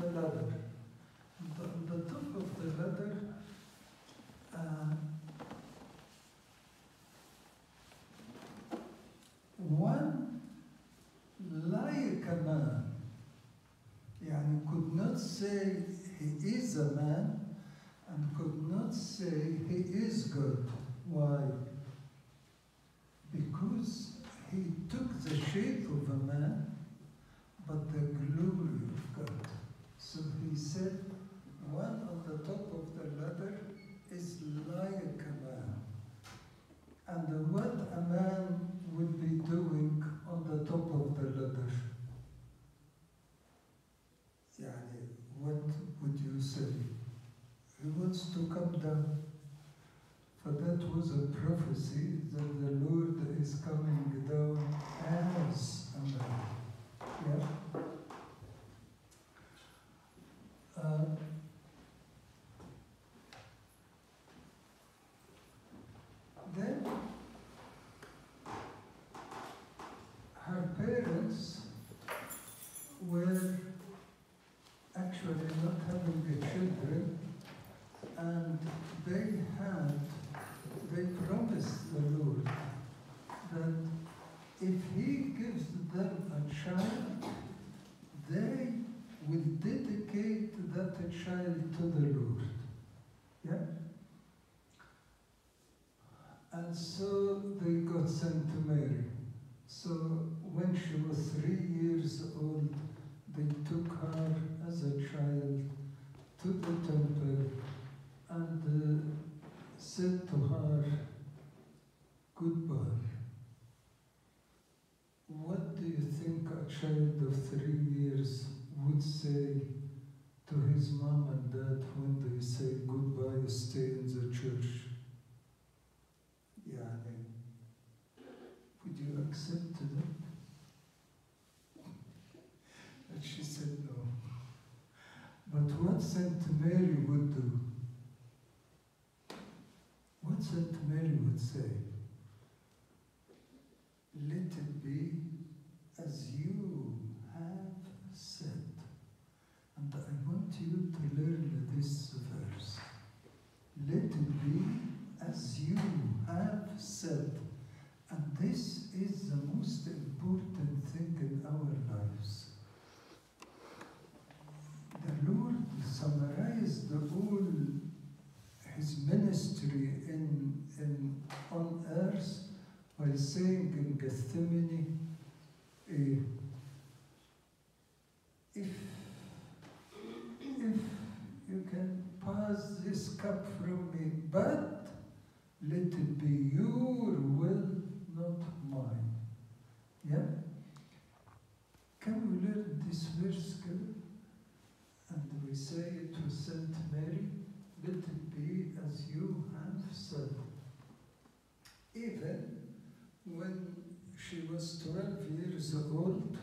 the ladder. The, the top of the ladder, uh, one like a man, يعني could not say he is a man and could not say he is good. Why? Because he took the shape of a man, but the glory of God. so he said, one on the top of the ladder is like a man. And what a man would be doing on the top of the ladder? Yani, what would you say? He wants to come down. For that was a prophecy that the Lord is coming down as a man. Yeah? Having the children and they had they promised the Lord that if He gives them a child, they will dedicate that child to the Lord. Yeah? And so they got sent to Mary. So when she was three years old, they took her as a child to the temple and uh, said to her, Goodbye. What do you think a child of three years would say to his mom and dad when they say goodbye, stay in the church? Yeah, I mean, would you accept Saint Mary would do, what Saint Mary would say, let it be as you have said. And I want you to learn this verse. Let it be as you have said. And this is the most important thing in our lives. The Lord summarized all his ministry in, in, on earth by saying in Gethsemane, eh, if, if you can pass this cup from me, but let it be your will, not mine. Yeah? Can we learn this verse? And we say it to Saint Mary, let it be as you. Even when she was 12 years old,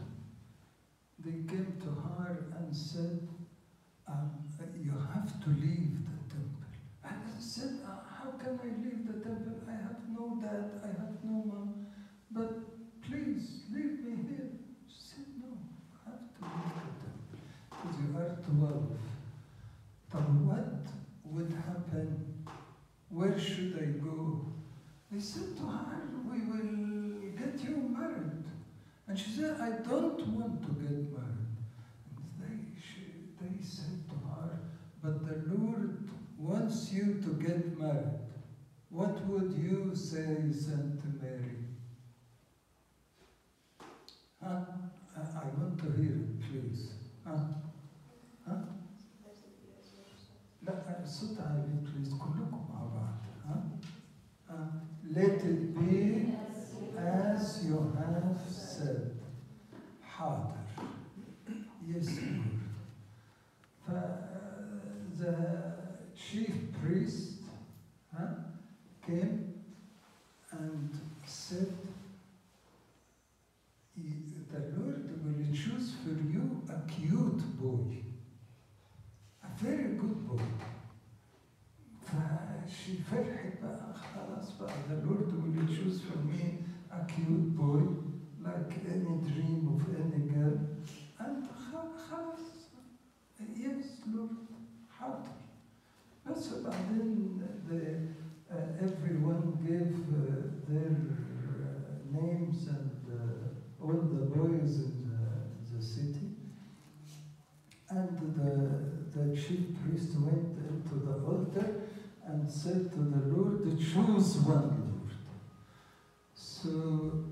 they came to her and said, um, You have to leave the temple. And I said, uh, How can I leave the temple? I have no dad, I have no mom, but please leave me here. She said, No, I have to leave the temple because you are 12. But what would happen? Where should I go? They said to her, We will get you married. And she said, I don't want to get married. And they, she, they said to her, But the Lord wants you to get married. What would you say, Saint Mary? Huh? I, I want to hear it, please. Huh? Huh? لا صوت عالي بليز كلكم let it be as you have and said to the Lord, to choose one, Lord. So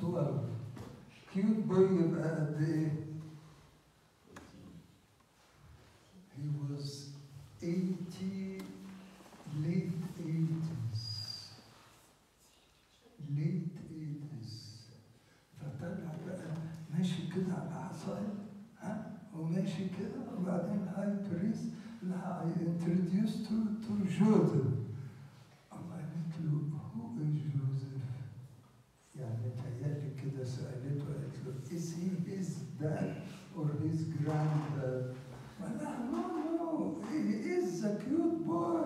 12. Cute boy يبقى قد إيه؟ He was 80, late 80s. Late 80s. فطلع بقى ماشي كده على عصاية ها وماشي كده وبعدين هاي بريس I introduced to, is he his dad or his granddad? But no, no, no, he is a cute boy.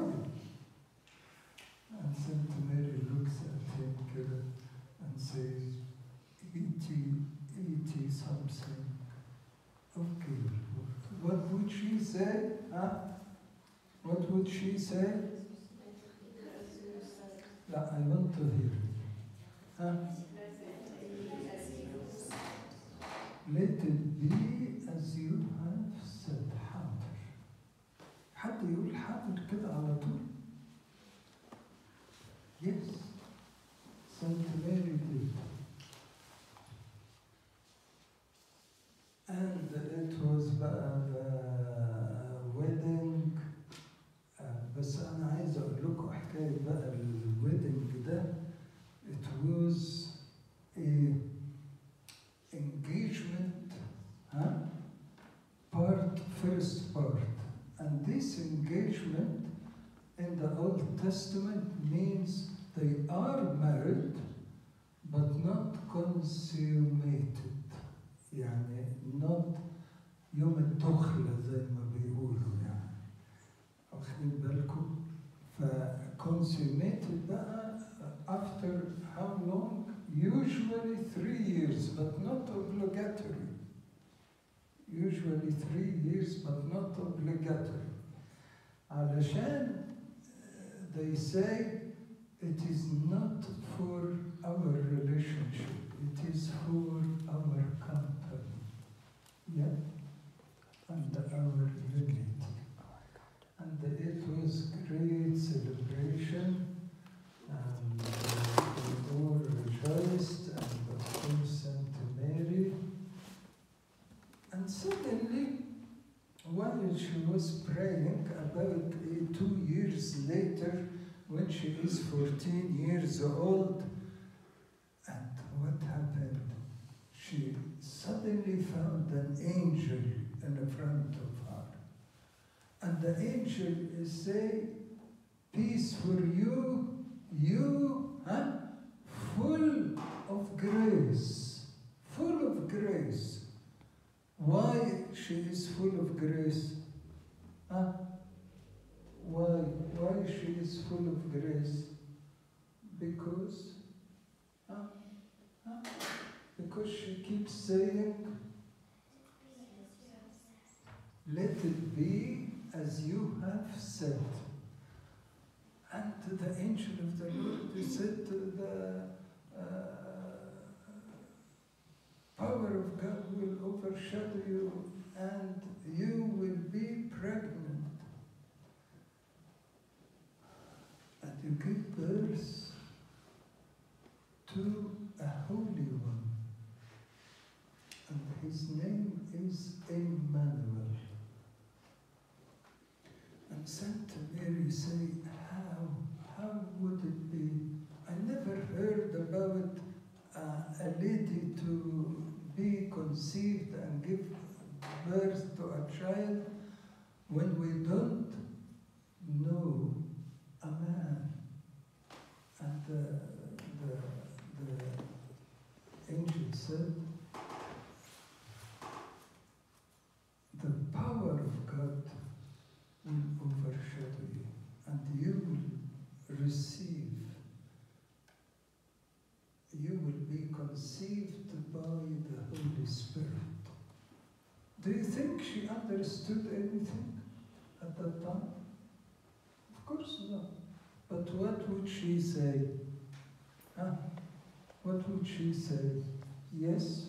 And Saint Mary looks at him and says, 80, 80 something. Okay, what would she say? Huh? What would she say? I want to hear. Huh? Let it be as you have said حاضر. حد يقول حاضر كده على طول؟ Yes. Saint Mary did. And Testament means they are married but not consummated يعني not يوم الدخلة زي ما بيقولوا يعني واخدين بالكم ف consummated بقى after how long usually three years but not obligatory usually three years but not obligatory علشان uh, they say it is not for our relationship it is for our company. Yeah? And our unity. And it was great celebration and we all rejoiced and of course Saint Mary. And suddenly while she was praying about uh, two years later when she is 14 years old. And what happened? She suddenly found an angel in front of her. And the angel is saying peace for you you huh? full of grace full of grace. Why she is full of grace huh? why why she is full of grace because huh? Huh? because she keeps saying let it be as you have said and the angel of the Lord said to the uh, power of God will overshadow you and you will be pregnant. And you give birth to a holy one. And his name is Emmanuel. And Saint Mary say, how, how would it be? I never heard about uh, a lady to be conceived and give birth to a child when we don't know a man, and the, the, the angel said, the power of God will overshadow you, and you will receive, you will be conceived by the Holy Spirit. Do you think she understood anything at that time? Of course not. But what would she say? Huh? What would she say? Yes?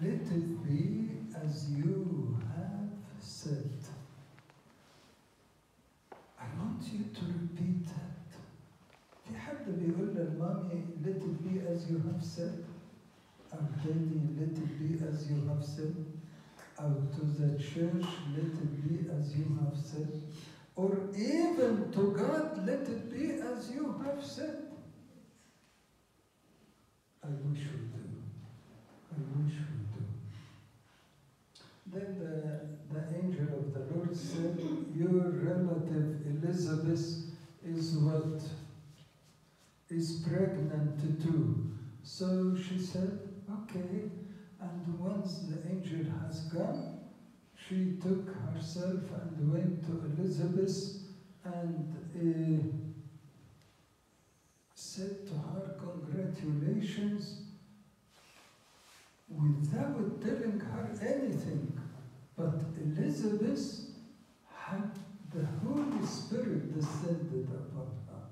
Let it be as you have said. I want you to repeat that. في حد بيقول للمامي let it be as you have said? Or daddy let it be as you have said? Or to the church let it be as you have said? Or even to God let it be as you have said? I wish we do. I wish we do. Then the, the angel of the Lord said, Your relative Elizabeth is what? Is pregnant too. So she said, Okay. And once the angel has gone, she took herself and went to Elizabeth and uh, said to her, Congratulations, without telling her anything. But Elizabeth had the Holy Spirit descended upon her.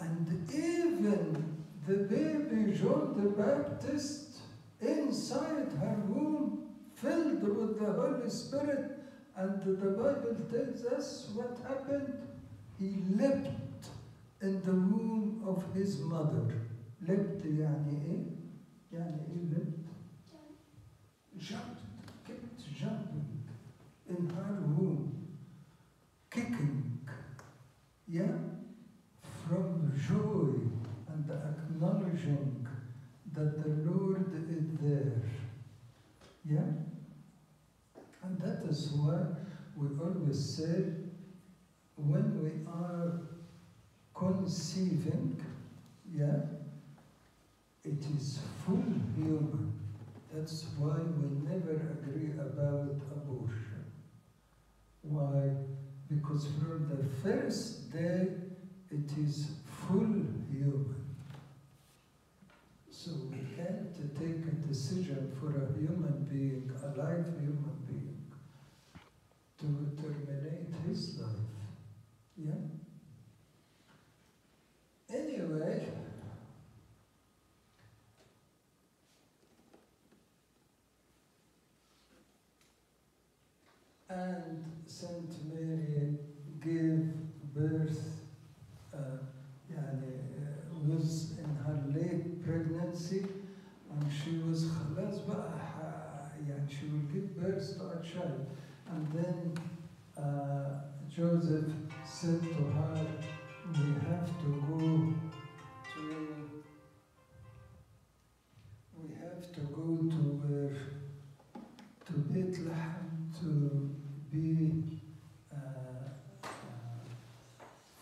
And even the baby John the Baptist inside her womb, filled with the Holy Spirit, and the Bible tells us what happened. He leapt in the womb of his mother. leapt يعني ايه؟ يعني ايه leapt? Jumped, kept jumping in her womb, kicking, yeah, from joy and acknowledging that the Lord is there. Yeah? And that is why we always say when we are conceiving, yeah, it is full human. That's why we never agree about abortion. Why? Because from the first day, it is full human. So we can't take a decision for a human being, a live human being, to terminate his life. Yeah? Anyway, and Saint Mary gave birth uh, يعني uh, was in her late pregnancy and she was خلاص بقى ح- يعني she will give birth to a child and then uh, Joseph said to her we have to go to we have to go to where to Bethlehem to be uh, uh,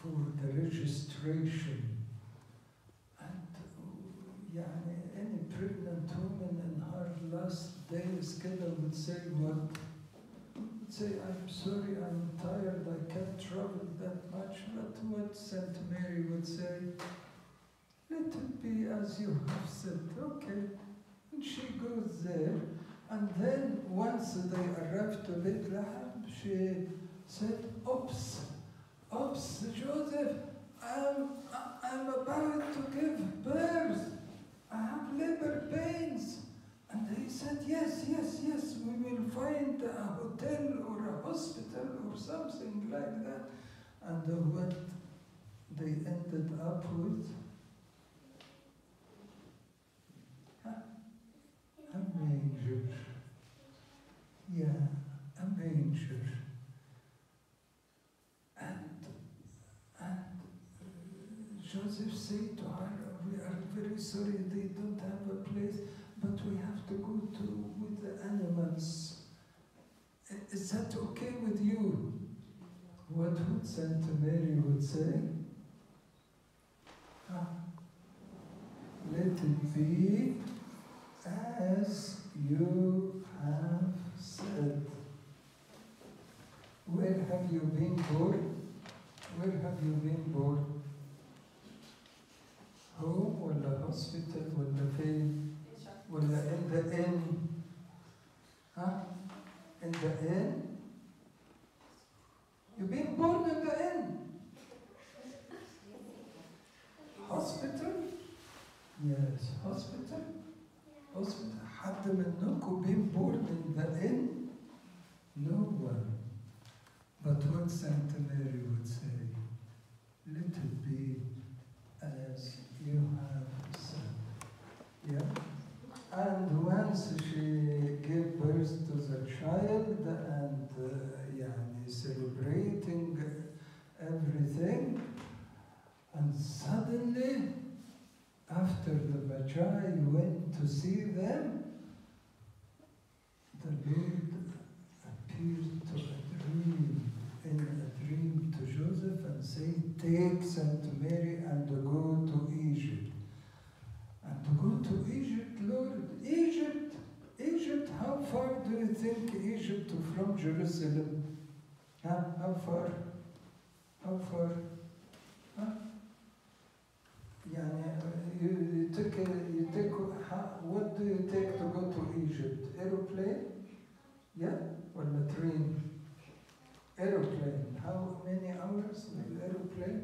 for the registration. And uh, يعني any pregnant woman in her last days كده would say what? Would say, I'm sorry, I'm tired, I can't travel that much. But what Saint Mary would say, let it be as you have said. Okay. And she goes there. And then once they arrived to Bethlehem, she said, Oops, oops, Joseph, I'm, I'm about to give birth. I have labor pains. And they said, Yes, yes, yes, we will find a hotel or a hospital or something like that. And what they ended up with? A manger. Yeah, a manger. And, and Joseph said to her, we are very sorry they don't have a place, but we have to go to with the animals is that okay with you? What would Saint Mary would say? Ah, let it be as you have said Where have you been born? Where have you been born? Home ولا hospital ولا فين؟ ولا in the inn? Huh? In the inn? You've been born in the inn. Hospital? Yes, hospital. Hospital. حد منكم But what Mary would say, let it be as you have said. Yeah? And once she gave birth to the child and uh, yeah, celebrating everything, and suddenly, after the Magi went to see them, the Lord say, take Saint Mary and go to Egypt. And to go to Egypt, Lord, Egypt, Egypt, how far do you think Egypt from Jerusalem? Huh? How far? How far? Huh? يعني you, you take a, you take a, how, what do you take to go to Egypt? Aeroplane? Yeah? Or a train? Aeroplane. How many hours with aeroplane?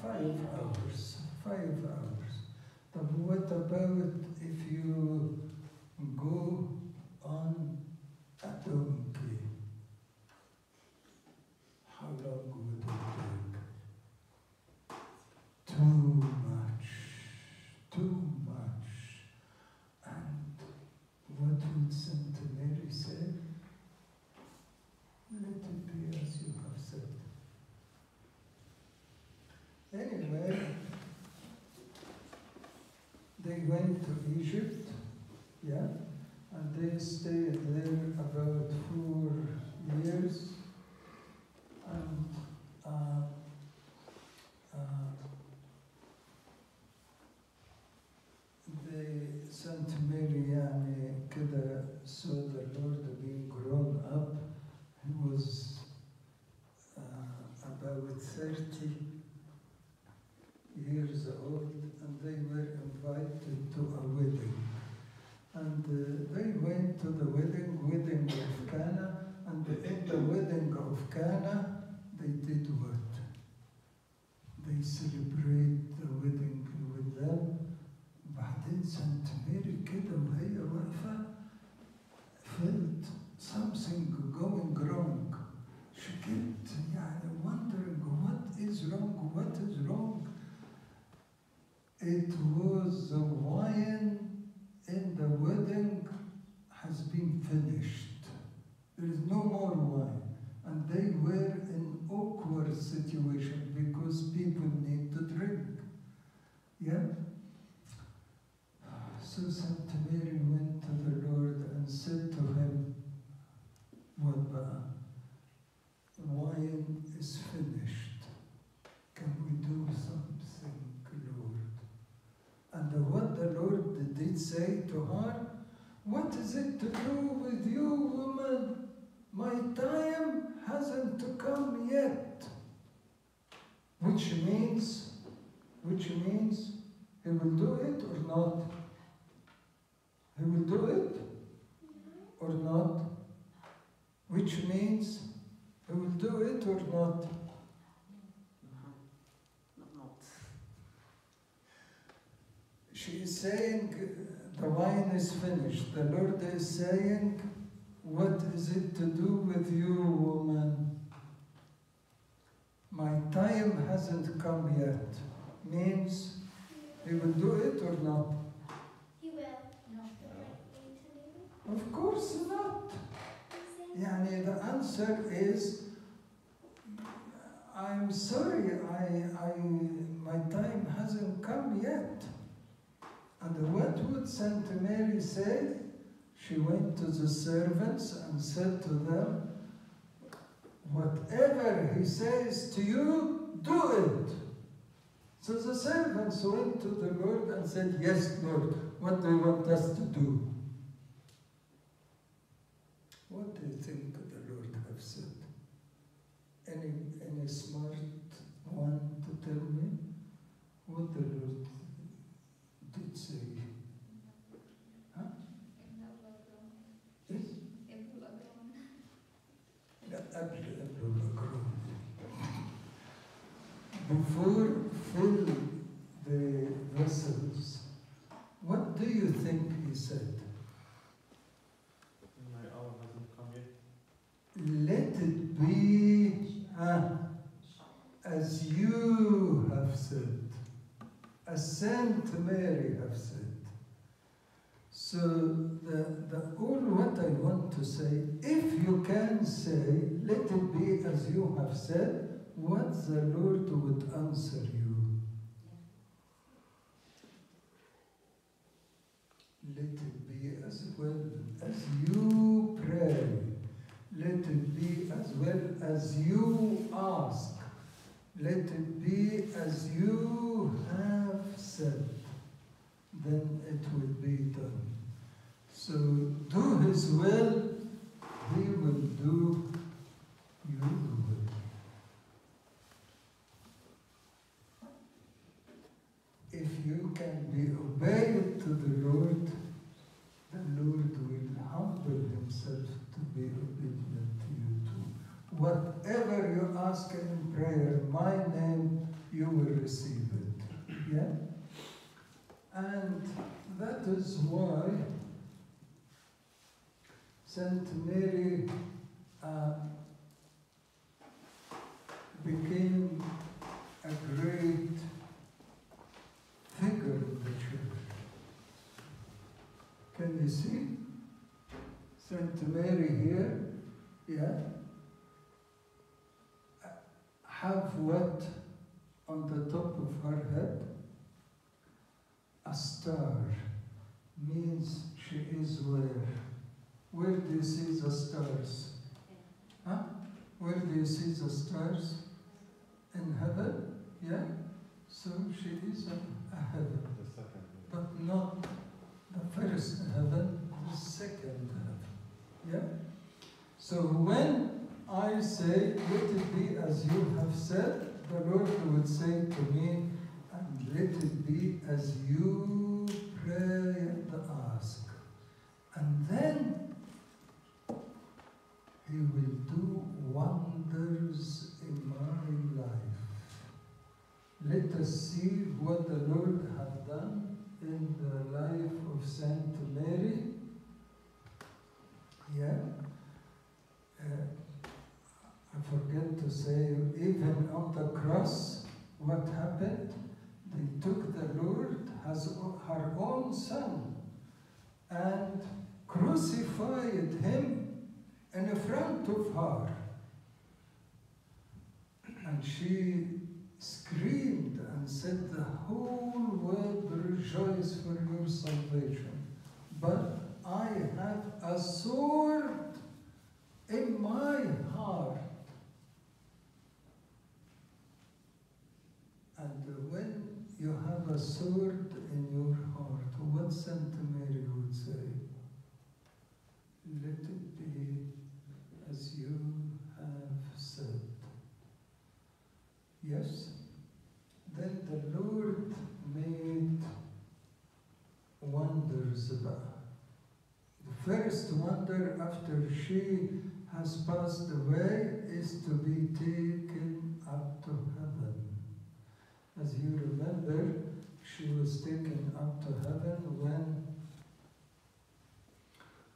Five hours. Five hours. But what about if you go on a donkey? How long would it take? Too much. Too much. And what would Saint Mary say? Let it be as you have said. Anyway, they went to Egypt, yeah, and they stayed there about more wine. And they were in awkward situation because people need to drink. Yeah? So Saint Mary went to the Lord and said to him, What wine is finished. Can we do something, Lord? And what the Lord did say to her, What is it to do with you, woman? My time hasn't come yet. Which means, which means, he will do it or not? He will do it or not? Which means, he will do it or not? She is saying the wine is finished. The Lord is saying, What is it to do with you, woman? My time hasn't come yet. Means he will do it or not? He will. No. Of course not. Yani the answer is I'm sorry, I, I, my time hasn't come yet. And what would Saint Mary say? She went to the servants and said to them, Whatever he says to you, do it. So the servants went to the Lord and said, Yes, Lord, what do you want us to do? What do you think the Lord have said? Any, any smart one to tell me what the Lord Fill the vessels, what do you think he said? My hour hasn't come yet. Let it be uh, as you have said, as Saint Mary have said. So the, the all what I want to say, if you can say, let it be as you have said, what the Lord would answer you. Let it be as well as you pray. Let it be as well as you ask. Let it be as you have said. Then it will be done. So do His will, He will do your will. If be obedient to the Lord, the Lord will humble Himself to be obedient to you too. Whatever you ask in prayer, my name, you will receive it. Yeah? And that is why Saint Mary uh, became a great figure in the church. Can you see? Saint Mary here, yeah? Have what on the top of her head? A star means she is where? Where do you see the stars? Huh? Where do you see the stars? In heaven? Yeah? So she is a, a heaven, but not the first heaven, the second heaven. Yeah? So when I say, let it be as you have said, the Lord would say to me, and let it be as you pray and ask. And then He will do wonders in my life. Let us see what the Lord has done in the life of Saint Mary. Yeah. Uh, I forget to say, even on the cross, what happened? They took the Lord as her own son and crucified him in front of her. And she screamed and said, The whole world rejoice for your salvation. But I have a sword in my heart. And when you have a sword in your heart, what Saint Mary would say? Let it be as you have said. Yes? Then the Lord made wonders about the first wonder after she has passed away is to be taken up to heaven. As you remember, she was taken up to heaven when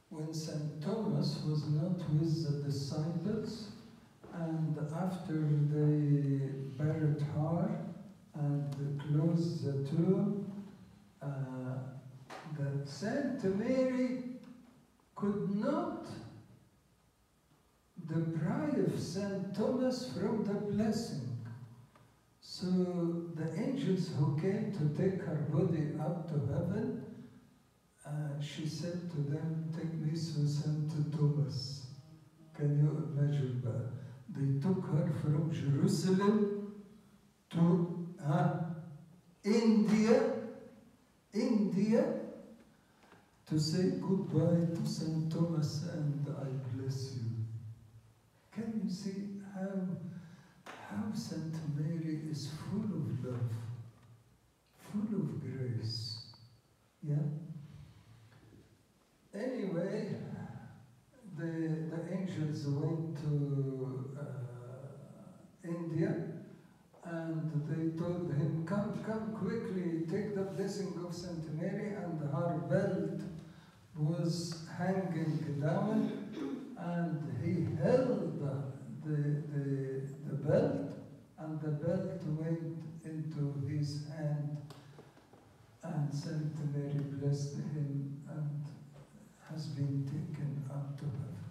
when St. Thomas was not with the disciples, and after they buried her and closed the tomb, uh, that said to Mary, could not deprive St. Thomas from the blessing. So the angels who came to take her body up to heaven, uh, she said to them, take me to St. Thomas. Can you imagine that? They took her from Jerusalem to uh, India, India, to say goodbye to St. Thomas and I bless you. Can you see how, how St. Mary is full of love, full of grace? Yeah? Anyway, the, the angels went to uh, India and they told him, come, come quickly, take the blessing of St. Mary and her belt was hanging down and he held the, the, the belt and the belt went into his hand and Saint Mary blessed him and has been taken up to heaven.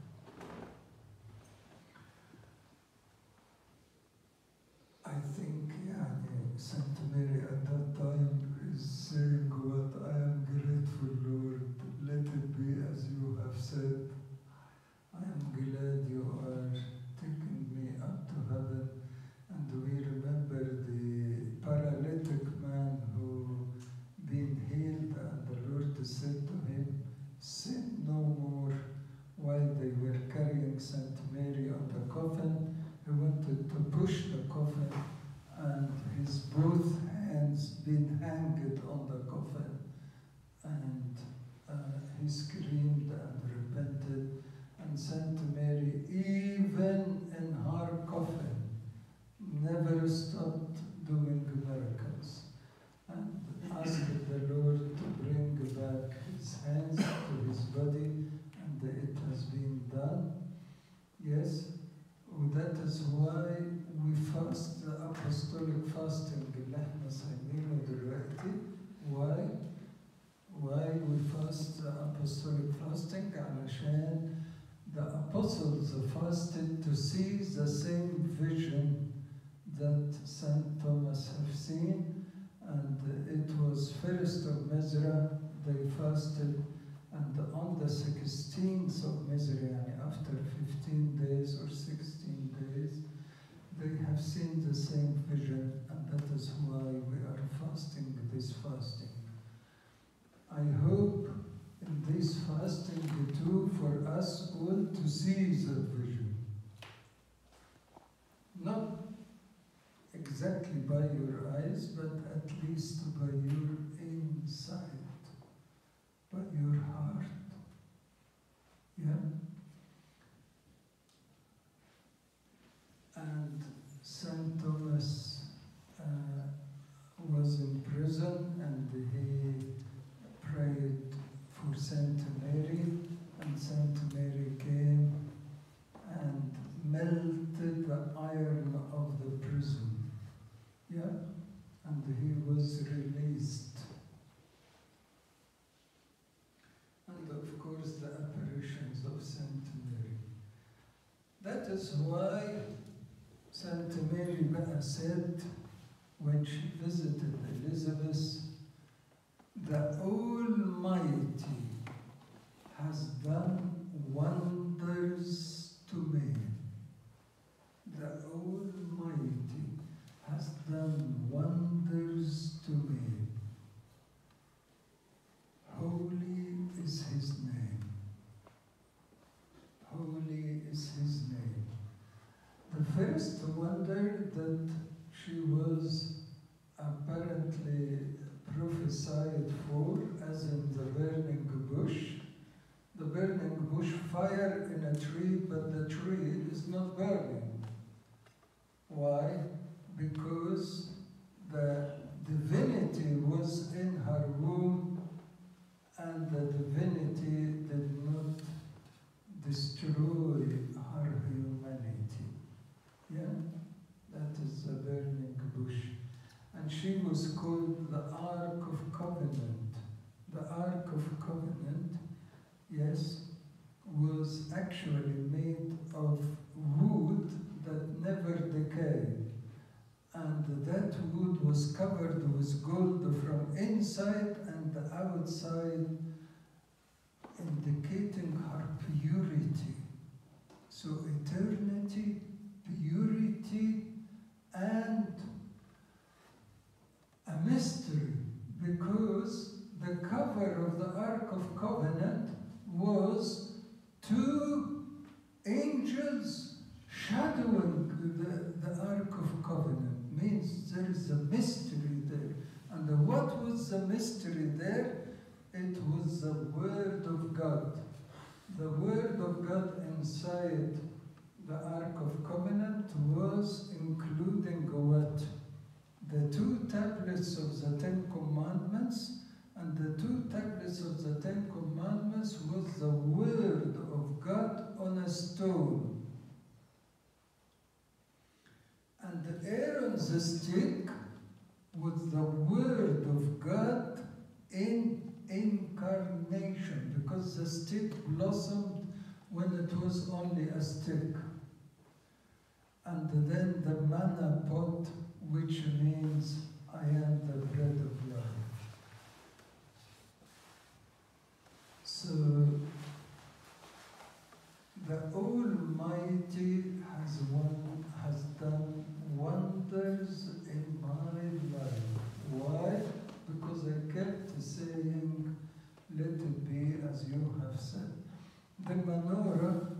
that is why Saint Mary said when she visited Elizabeth, the Almighty has done wonders to me. The Almighty has done the tree is not burning. Why? Because the divinity was in her womb and the divinity did not destroy her humanity. Yeah? That is the burning bush. And she was called the Ark of Covenant. The Ark of Covenant, yes, that wood was covered with gold from inside and outside, indicating her purity. So eternity, purity, and a mystery because the cover of the Ark of Covenant was two angels shadowing the, the Ark of Covenant, means is a mystery there. And what was the mystery there? It was the Word of God. The Word of God inside the Ark of Covenant was including what? The two tablets of the Ten Commandments, and the two tablets of the Ten Commandments was the Word of God on a stone. And Aaron's stick was the Word of God in incarnation, because the stick blossomed when it was only a stick. And then the manna pot, which means I am the bread of life. So the Almighty has one has done wonders in my life. Why? Because I kept saying, let it be as you have said. The menorah,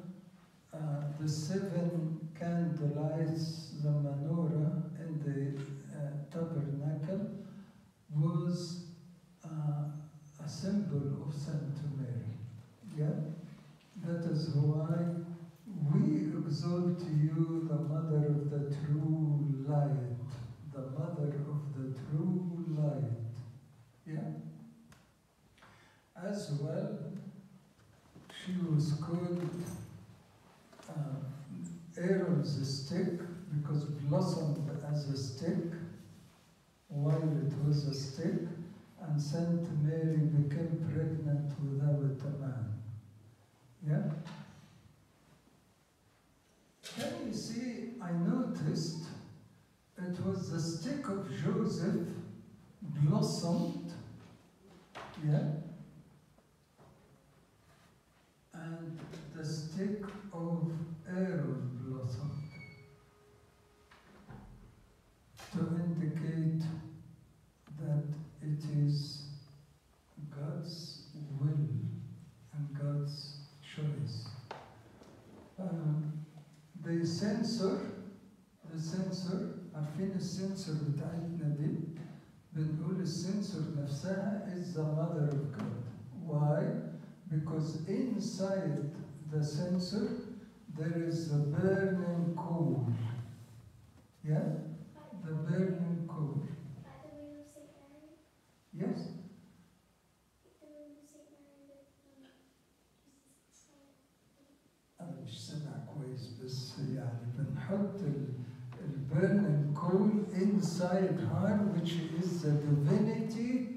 uh, the seven candlelights, the menorah in the uh, tabernacle was uh, a symbol of Saint Mary. Yeah? That is why we exalt you, the mother of the true light, the mother of the true light. Yeah? As well, she was called uh, Aaron's stick because blossomed as a stick while it was a stick, and Saint Mary became pregnant without a man. Yeah? Can you see? I noticed it was the stick of Joseph blossomed, yeah, السنسور بتاعتنا دي بنقول السنسور نفسها is the mother of God. Why? Because inside the censer there is a burning coal. Yeah? The burning coal. Yes? مش سامع كويس بس يعني بنحط البرنامج whole inside her, which is the divinity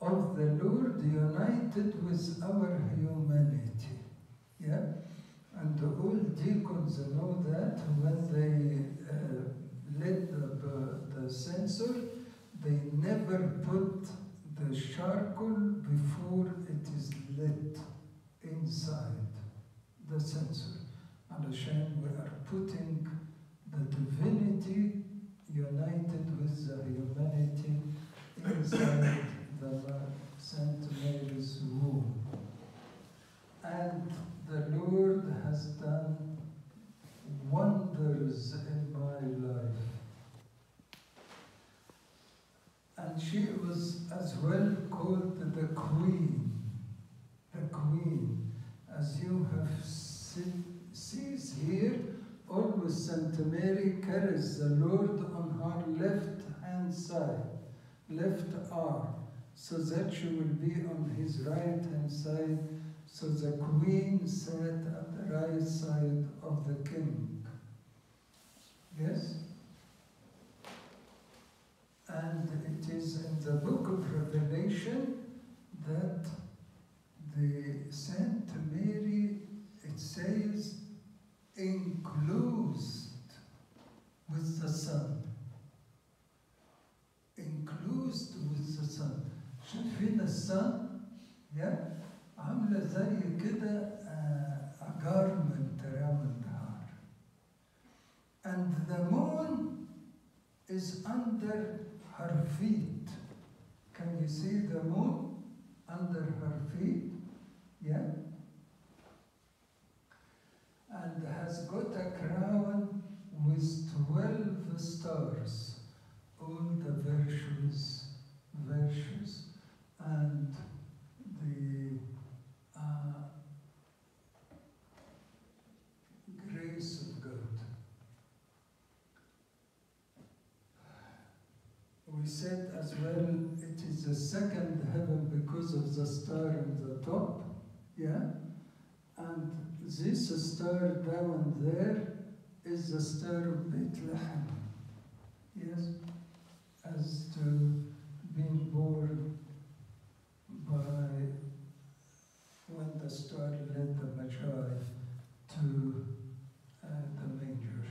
of the Lord united with our humanity. Yeah? And all deacons know that when they uh, lit the, the censer, they never put the charcoal before it is lit inside the censer. And Hashem, we are putting the divinity united with the humanity inside the Saint Mary's womb. And the Lord has done wonders in my life. And she was as well called the Queen. The Queen. As you have seen, sees here, always Santa Mary carries the Lord on her left hand side, left arm, so that she will be on his right hand side. So the queen sat at the right side of the king. Yes? And it is in the book of Revelation that under her feet. Can you see the moon under her feet? Yeah? And has got a crown with 12 stars. all the virtues, virtues, and the uh, grace of God. We said as well it is the second heaven because of the star in the top, yeah? And this star down there is the star of Bethlehem, yes? As to being born by when the star led the Magi to uh, the manger.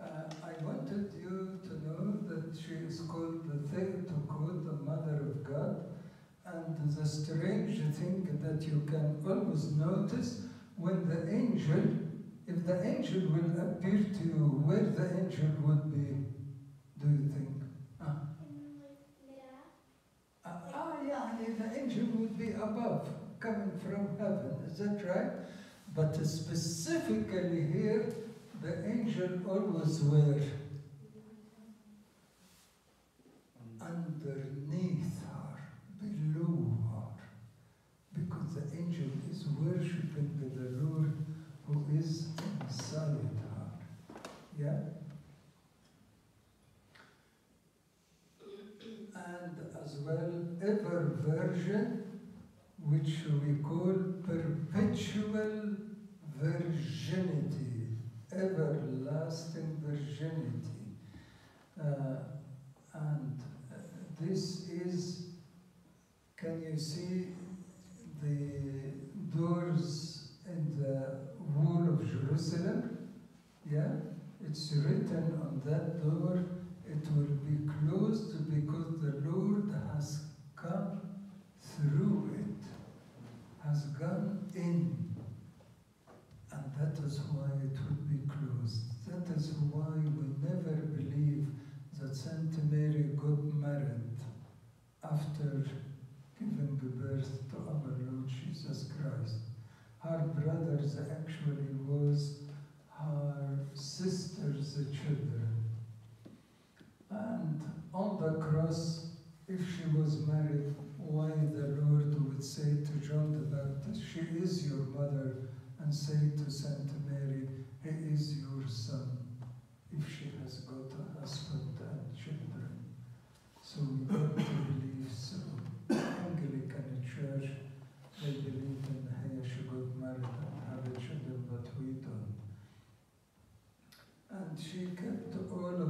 Uh, I wanted you to know that she is called the Theotokos, the Mother of God, and the strange thing that you notice when the angel, if the angel will appear to you, where the angel would be, do you think? Ah, ah, ah, yeah, the angel would be above, coming from heaven, is that right? But specifically here, the angel always were underneath her, below her, because the angel is worshipping the Lord who is inside her. Yeah? And as well, ever virgin, which we call perpetual virginity, everlasting virginity. Uh, and uh, this is, can you see the doors in the wall of Jerusalem? Yeah? It's written on that door, it will be closed because the Lord has come through it, has gone in. And that is why it will be closed. That is why we never believe that Saint Mary got married after giving birth to our Lord Jesus Christ. Her brothers actually was her sister's the children. And on the cross, if she was married, why the Lord would say to John the Baptist, She is your mother, and say to Saint Mary, He is your son, if she has got a husband and children. So we got to believe so. Anglican Church, they believe in hey, she got married and had children, but we don't. And she kept all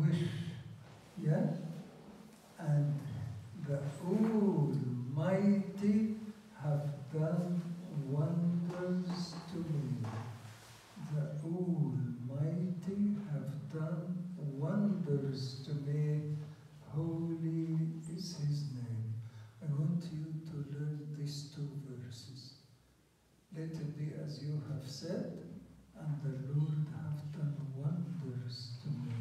wish, yeah? And the Almighty have done wonders to me. The Almighty have done wonders to me. Holy is His name. I want you to learn these two verses. Let it be as you have said, and the Lord have done wonders to me.